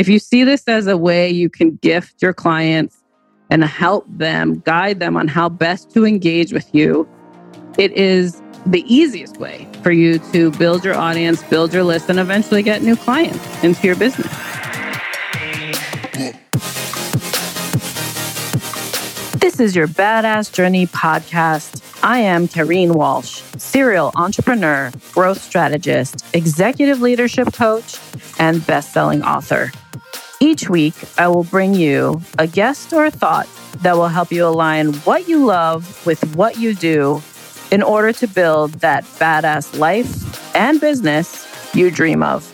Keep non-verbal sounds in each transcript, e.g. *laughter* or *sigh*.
If you see this as a way you can gift your clients and help them, guide them on how best to engage with you, it is the easiest way for you to build your audience, build your list, and eventually get new clients into your business. This is your Badass Journey podcast. I am Kareen Walsh, serial entrepreneur, growth strategist, executive leadership coach, and best-selling author. Each week, I will bring you a guest or a thought that will help you align what you love with what you do in order to build that badass life and business you dream of.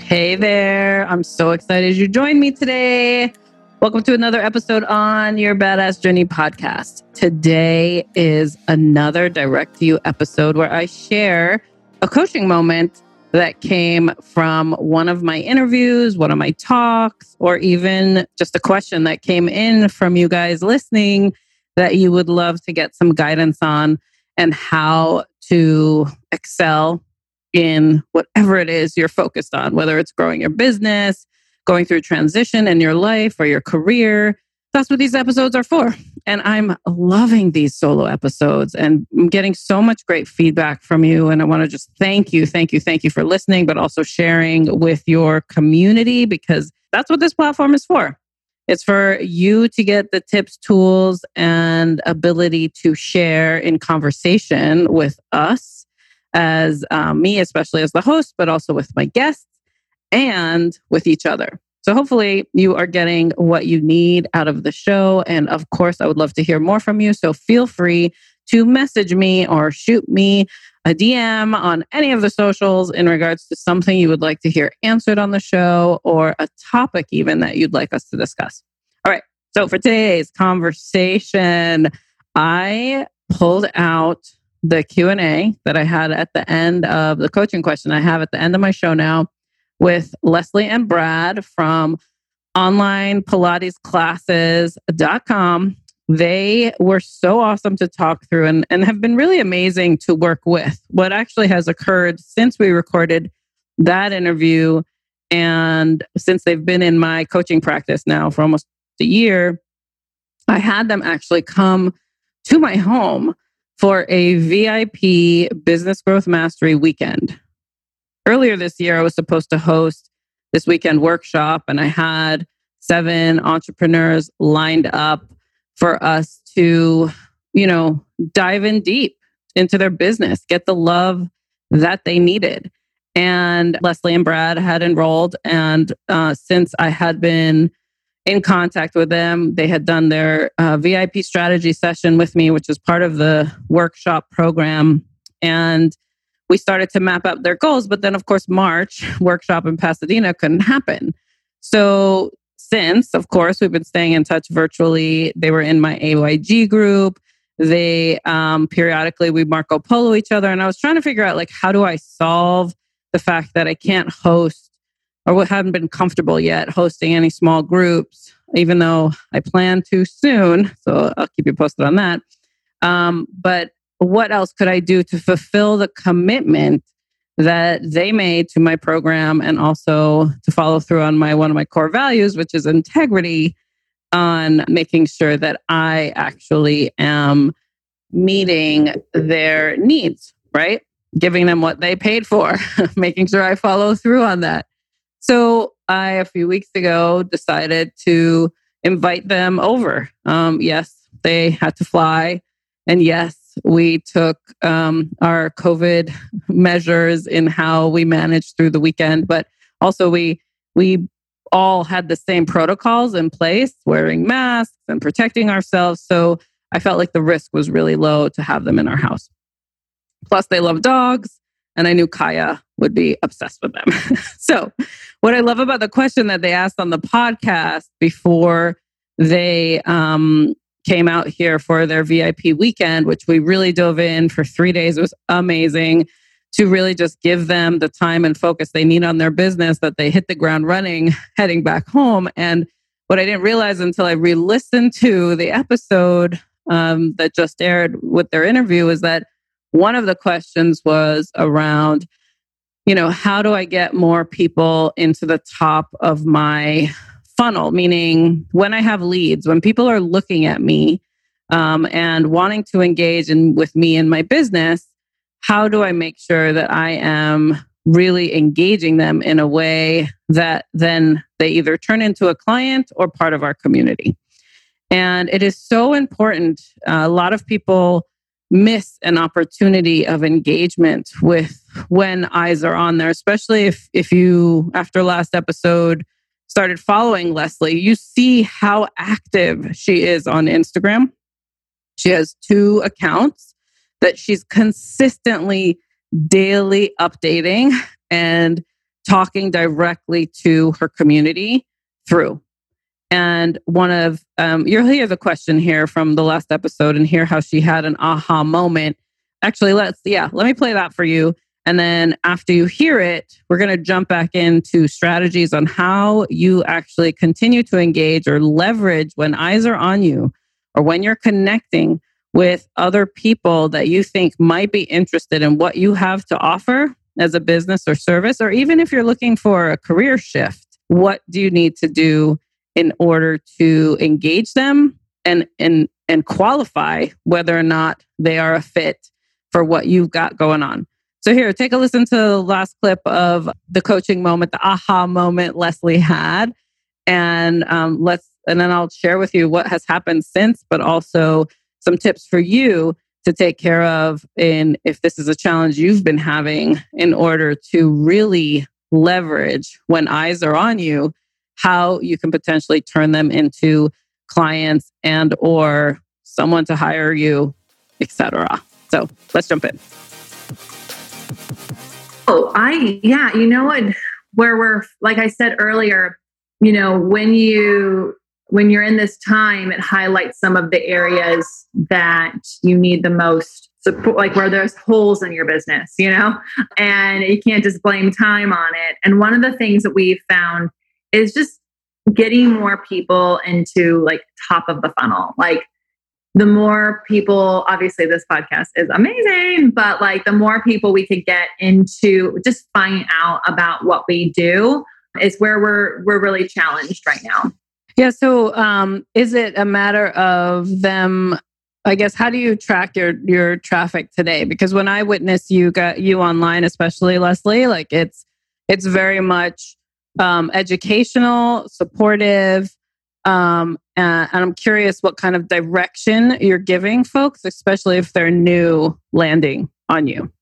Hey there. I'm so excited you joined me today. Welcome to another episode on your Badass Journey podcast. Today is another direct to you episode where I share a coaching moment that came from one of my interviews, one of my talks, or even just a question that came in from you guys listening that you would love to get some guidance on and how to excel in whatever it is you're focused on, whether it's growing your business, going through transition in your life or your career. That's what these episodes are for. And I'm loving these solo episodes and I'm getting so much great feedback from you. And I want to just thank you, thank you, thank you for listening, but also sharing with your community because that's what this platform is for. It's for you to get the tips, tools, and ability to share in conversation with us as um, me, especially as the host, but also with my guests and with each other. So hopefully you are getting what you need out of the show. And of course, I would love to hear more from you. So feel free to message me or shoot me a DM on any of the socials in regards to something you would like to hear answered on the show or a topic even that you'd like us to discuss. All right. So for today's conversation, I pulled out the Q&A that I had at the end of the coaching question I have at the end of my show now with Leslie and Brad from online Pilates classes.com. They were so awesome to talk through and, and have been really amazing to work with. What actually has occurred since we recorded that interview and since they've been in my coaching practice now for almost a year, I had them actually come to my home for a VIP business growth mastery weekend earlier this year, I was supposed to host this weekend workshop, and I had seven entrepreneurs lined up for us to, you know, dive in deep into their business, get the love that they needed. And Leslie and Brad had enrolled. And uh, since I had been in contact with them, they had done their uh, VIP strategy session with me, which is part of the workshop program. And we started to map out their goals. But then, of course, March *laughs* workshop in Pasadena couldn't happen. So, since, of course, we've been staying in touch virtually, they were in my AYG group. They um, periodically we Marco Polo each other, and I was trying to figure out like how do I solve the fact that I can't host or haven't been comfortable yet hosting any small groups, even though I plan to soon. So I'll keep you posted on that. Um, but what else could I do to fulfill the commitment that they made to my program and also to follow through on my one of my core values, which is integrity on making sure that I actually am meeting their needs, right? Giving them what they paid for, *laughs* making sure I follow through on that. So I, a few weeks ago, decided to invite them over. Um, yes, they had to fly. And yes, we took um, our COVID measures in how we managed through the weekend, but also we we all had the same protocols in place, wearing masks and protecting ourselves. So I felt like the risk was really low to have them in our house. Plus, they love dogs, and I knew Kaya would be obsessed with them. *laughs* so, what I love about the question that they asked on the podcast before they um, came out here for their VIP weekend, which we really dove in for three days. It was amazing to really just give them the time and focus they need on their business that they hit the ground running *laughs* heading back home. And what I didn't realize until I re listened to the episode um, that just aired with their interview is that one of the questions was around you know, how do I get more people into the top of my funnel? Meaning, when I have leads, when people are looking at me um, and wanting to engage in, with me in my business, how do I make sure that I am really engaging them in a way that then they either turn into a client or part of our community? And it is so important. Uh, a lot of people miss an opportunity of engagement with when eyes are on there, especially if if you after last episode started following Leslie, you see how active she is on Instagram. She has two accounts that she's consistently daily updating and talking directly to her community through. And one of, um, you'll hear the question here from the last episode and hear how she had an aha moment. Actually, let's, yeah, let me play that for you. And then after you hear it, we're going to jump back into strategies on how you actually continue to engage or leverage when eyes are on you or when you're connecting with other people that you think might be interested in what you have to offer as a business or service, or even if you're looking for a career shift, what do you need to do in order to engage them and and and qualify whether or not they are a fit for what you've got going on. So here, take a listen to the last clip of the coaching moment, the aha moment Leslie had, and um, let's and then I'll share with you what has happened since, but also some tips for you to take care of in if this is a challenge you've been having in order to really leverage when eyes are on you how you can potentially turn them into clients and or someone to hire you, etc. So let's jump in. Oh, I yeah, you know what? Where we're like I said earlier, you know, when you when you're in this time, it highlights some of the areas that you need the most support, like where there's holes in your business, you know, and you can't just blame time on it. And one of the things that we've found is just getting more people into like top of the funnel. Like the more people, obviously this podcast is amazing, but like the more people we could get into just finding out about what we do is where we're we're really challenged right now. Yeah. So um is it a matter of them I guess how do you track your your traffic today? Because when I witness you got you online, especially Leslie, like it's it's very much um, educational, supportive. Um, and, I'm curious what kind of direction you're giving folks, especially if they're new landing on you.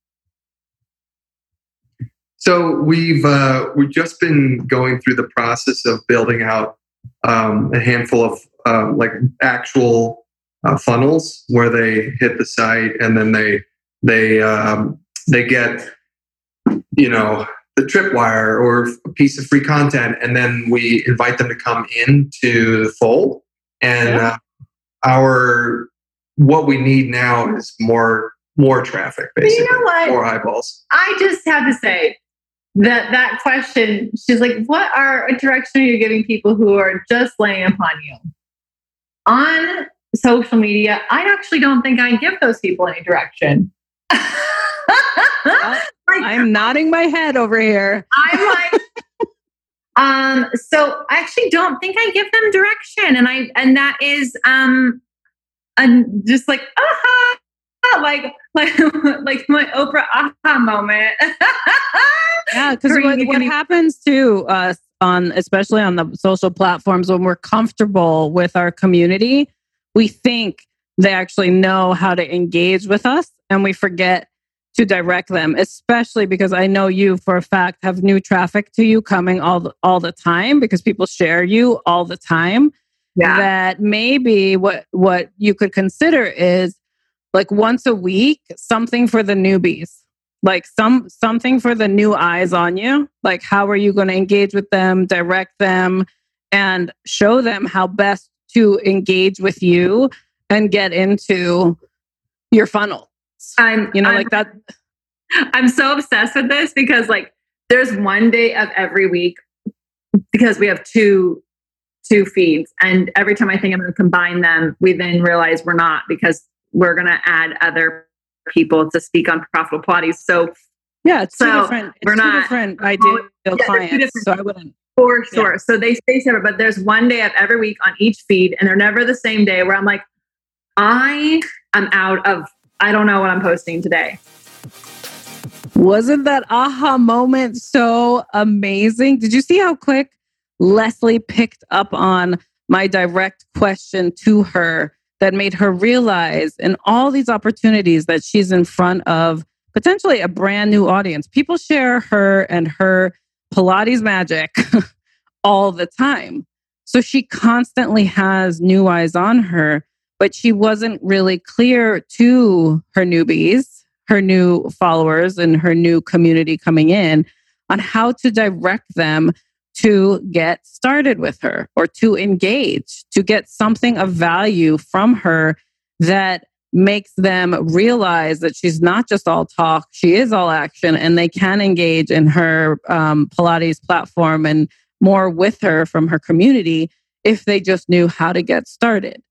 So we've uh, we've just been going through the process of building out um, a handful of uh, like actual uh, funnels where they hit the site and then they they um, they get you know the tripwire or a piece of free content and then we invite them to come into the fold. And yeah. uh, our what we need now is more more traffic basically you know what? more eyeballs. I just have to say that that question she's like what are direction are you giving people who are just laying upon you? On social media i actually don't think i give those people any direction *laughs* I'm nodding my head over here. I'm like, *laughs* um, so I actually don't think I give them direction, and I and that is um, and just like aha, like like *laughs* like my Oprah aha moment. *laughs* yeah, because what, what happens to us on especially on the social platforms when we're comfortable with our community, we think they actually know how to engage with us, and we forget to direct them, especially because I know you for a fact have new traffic to you coming all the, all the time because people share you all the time. Yeah. That maybe what what you could consider is like once a week something for the newbies. Like some something for the new eyes on you. Like how are you going to engage with them, direct them and show them how best to engage with you and get into your funnel I'm, you know, I'm, like that. *laughs* I'm so obsessed with this because like there's one day of every week because we have two two feeds and every time I think I'm going to combine them, we then realize we're not because we're going to add other people to speak on profitable Pilates. So Yeah, it's So, two different. It's we're two not- different ideal oh, they're clients. different- So I wouldn't. For sure. So they stay separate, but there's one day of every week on each feed, and they're never the same day where I'm like, I am out of, I don't know what I'm posting today. Wasn't that aha moment so amazing? Did you see how quick Leslie picked up on my direct question to her that made her realize in all these opportunities that she's in front of potentially a brand new audience? People share her and her Pilates magic *laughs* all the time. So she constantly has new eyes on her, but she wasn't really clear to her newbies, her new followers, and her new community coming in on how to direct them to get started with her or to engage, to get something of value from her that makes them realize that she's not just all talk, she is all action, and they can engage in her um, Pilates platform and more with her from her community if they just knew how to get started.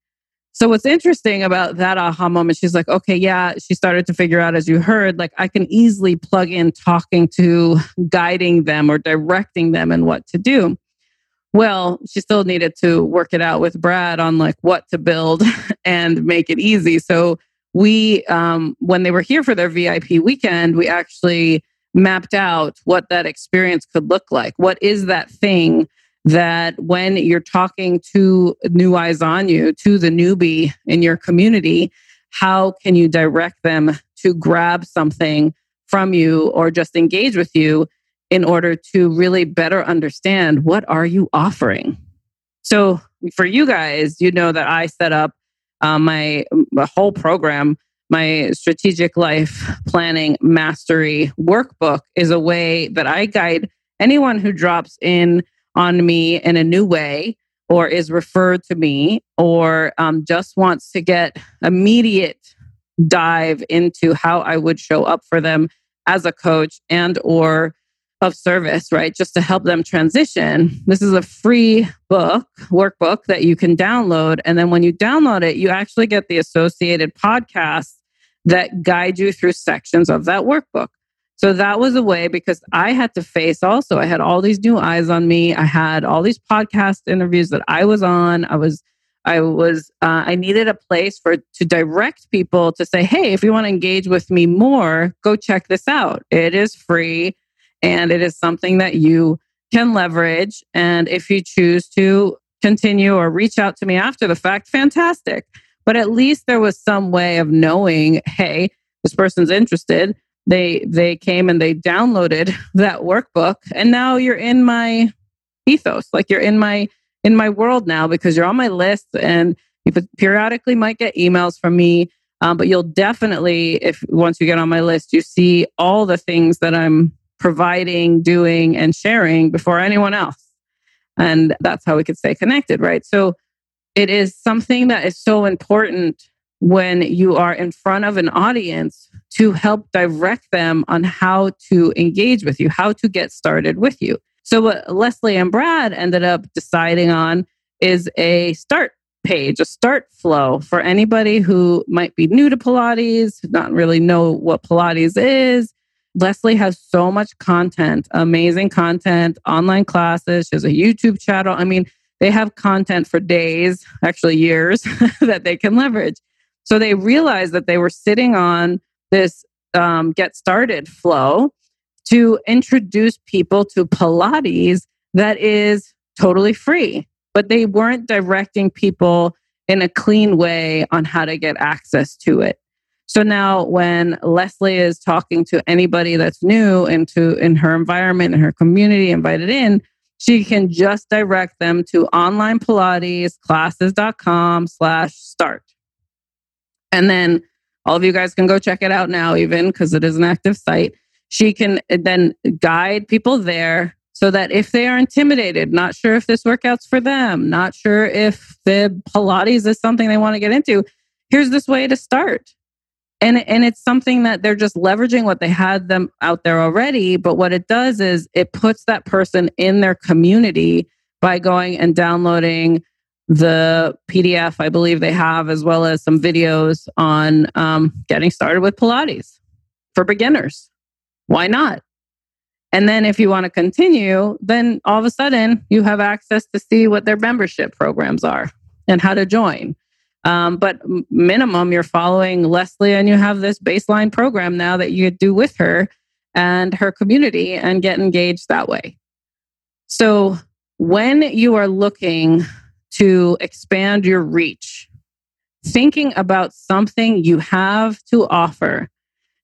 So, what's interesting about that aha moment, she's like, okay, yeah, she started to figure out, as you heard, like I can easily plug in talking to guiding them or directing them and what to do. Well, she still needed to work it out with Brad on like what to build *laughs* and make it easy. So, we, um, when they were here for their VIP weekend, we actually mapped out what that experience could look like. What is that thing that when you're talking to new eyes on you, to the newbie in your community, how can you direct them to grab something from you or just engage with you in order to really better understand what are you offering? So for you guys, you know that I set up uh, my, my whole program my strategic life planning mastery workbook is a way that I guide anyone who drops in on me in a new way or is referred to me or um, just wants to get immediate dive into how I would show up for them as a coach and or of service, right? Just to help them transition. This is a free book, workbook that you can download. And then when you download it, you actually get the associated podcasts that guide you through sections of that workbook. So that was a way because I had to face also, I had all these new eyes on me. I had all these podcast interviews that I was on. I was, I was, uh, I needed a place for to direct people to say, hey, if you want to engage with me more, go check this out. It is free and it is something that you can leverage. And if you choose to continue or reach out to me after the fact, fantastic. But at least there was some way of knowing, hey, this person's interested. They they came and they downloaded *laughs* that workbook, and now you're in my ethos. Like you're in my in my world now because you're on my list, and you periodically might get emails from me. Um, but you'll definitely, if once you get on my list, you see all the things that I'm providing, doing, and sharing before anyone else. And that's how we could stay connected, right? So it is something that is so important when you are in front of an audience to help direct them on how to engage with you, how to get started with you. So, what Leslie and Brad ended up deciding on is a start page, a start flow for anybody who might be new to Pilates, not really know what Pilates is. Leslie has so much content, amazing content, online classes. She has a YouTube channel. I mean, they have content for days, actually years, *laughs* that they can leverage. So they realized that they were sitting on this um, get started flow to introduce people to Pilates that is totally free, but they weren't directing people in a clean way on how to get access to it. So now when Leslie is talking to anybody that's new into in her environment in her community invited in, she can just direct them to online Pilates classes.com slash start. And then all of you guys can go check it out now, even because it is an active site. She can eh, then guide people there so that if they are intimidated, not sure if this workout's for them, not sure if the Pilates is something they want to get into, here's this way to start. And, and it's something that they're just leveraging what they had them out there already. But what it does is it puts that person in their community by going and downloading the PDF I believe they have, as well as some videos on um, getting started with Pilates for beginners. Why not? And then if you want to continue, then all of a sudden you have access to see what their membership programs are and how to join. Um, but minimum, you're following Leslie and you have this baseline program now that you do with her and her community and get engaged that way. So when you are looking to expand your reach, thinking about something you have to offer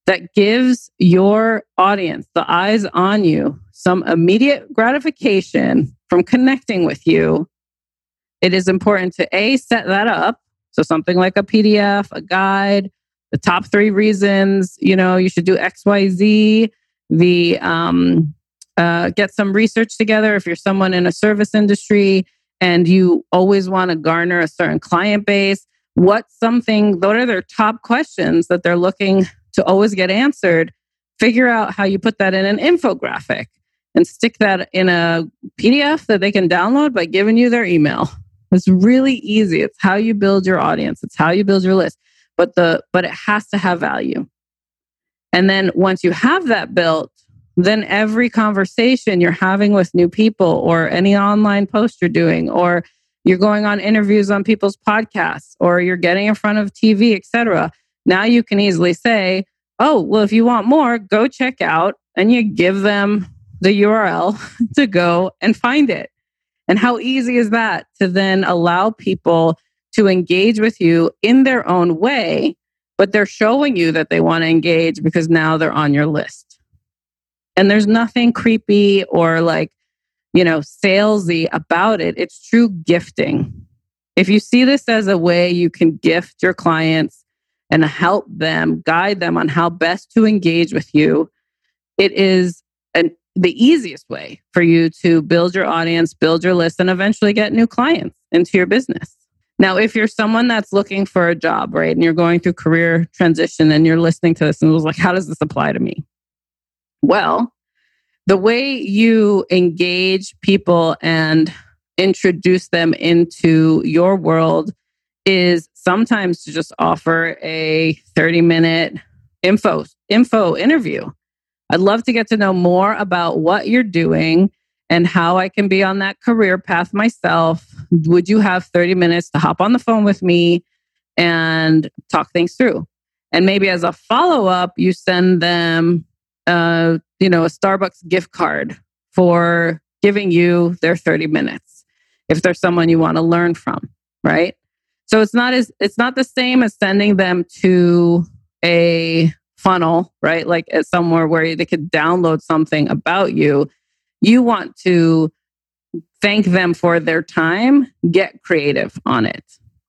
that gives your audience, the eyes on you, some immediate gratification from connecting with you, it is important to A, set that up. So something like a PDF, a guide, the top three reasons, you know, you should do XYZ, the um, uh, get some research together if you're someone in a service industry and you always want to garner a certain client base. What's something, what are their top questions that they're looking to always get answered, figure out how you put that in an infographic and stick that in a PDF that they can download by giving you their email. It's really easy. It's how you build your audience. It's how you build your list. But the but it has to have value. And then once you have that built, then every conversation you're having with new people or any online post you're doing or you're going on interviews on people's podcasts or you're getting in front of TV, etc. Now you can easily say, oh, well, if you want more, go check out, and you give them the URL *laughs* to go and find it. And how easy is that to then allow people to engage with you in their own way, but they're showing you that they want to engage because now they're on your list. And there's nothing creepy or like, you know, salesy about it. It's true gifting. If you see this as a way you can gift your clients and help them, guide them on how best to engage with you, it is an, the easiest way for you to build your audience, build your list, and eventually get new clients into your business. Now, if you're someone that's looking for a job, right, and you're going through career transition and you're listening to this and it was like, how does this apply to me? Well, the way you engage people and introduce them into your world is sometimes to just offer a 30 minute info info interview. I'd love to get to know more about what you're doing and how I can be on that career path myself. Would you have 30 minutes to hop on the phone with me and talk things through? And maybe as a follow up, you send them, uh, you know, a Starbucks gift card for giving you their 30 minutes if there's someone you want to learn from, right? So it's not as it's not the same as sending them to a funnel, right? Like at somewhere where they could download something about you. You want to thank them for their time, get creative on it,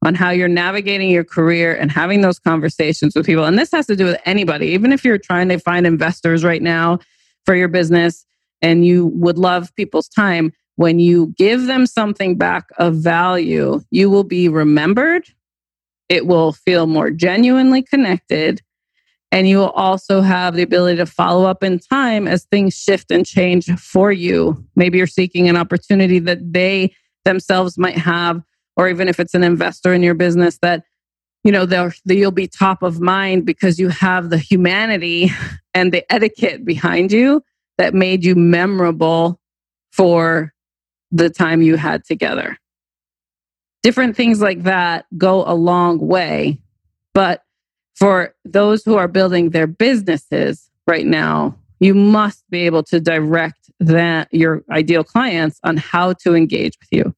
on how you're navigating your career and having those conversations with people. And this has to do with anybody, even if you're trying to find investors right now for your business and you would love people's time, when you give them something back of value, you will be remembered. It will feel more genuinely connected. And you will also have the ability to follow up in time as things shift and change for you. Maybe you're seeking an opportunity that they themselves might have, or even if it's an investor in your business that you know you'll be top of mind because you have the humanity *laughs* and the etiquette behind you that made you memorable for the time you had together. Different things like that go a long way. But for those who are building their businesses right now, you must be able to direct that your ideal clients on how to engage with you.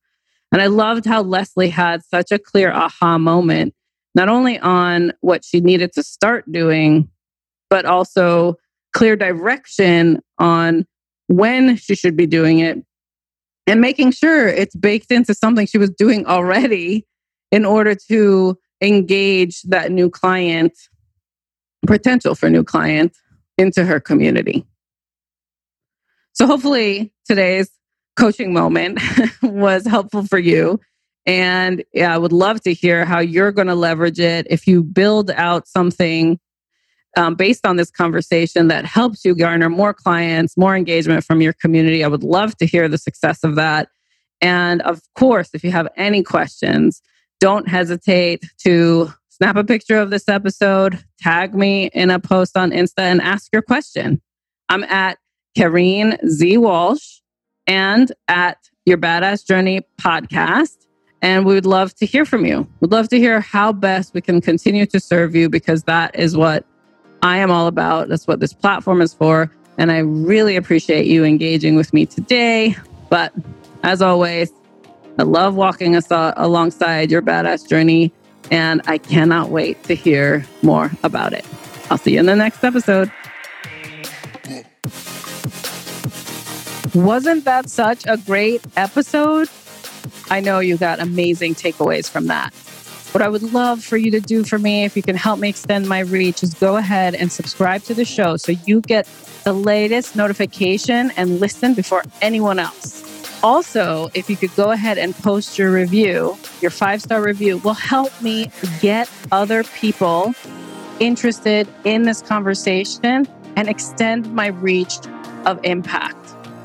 And I loved how Leslie had such a clear aha moment, not only on what she needed to start doing, but also clear direction on when she should be doing it and making sure it's baked into something she was doing already in order to engage that new client, potential for new client into her community. So hopefully today's coaching moment *laughs* was helpful for you. And yeah, I would love to hear how you're going to leverage it. If you build out something um, based on this conversation that helps you garner more clients, more engagement from your community. I would love to hear the success of that. And of course, if you have any questions, don't hesitate to snap a picture of this episode, tag me in a post on Insta, and ask your question. I'm at Kareen Z. Walsh and at Your Badass Journey podcast. And we would love to hear from you. We'd love to hear how best we can continue to serve you because that is what I am all about. That's what this platform is for. And I really appreciate you engaging with me today. But as always, I love walking us alongside your badass journey. And I cannot wait to hear more about it. I'll see you in the next episode. Wasn't that such a great episode? I know you got amazing takeaways from that. What I would love for you to do for me, if you can help me extend my reach, is go ahead and subscribe to the show so you get the latest notification and listen before anyone else. Also, if you could go ahead and post your review, your five star review will help me get other people interested in this conversation and extend my reach of impact.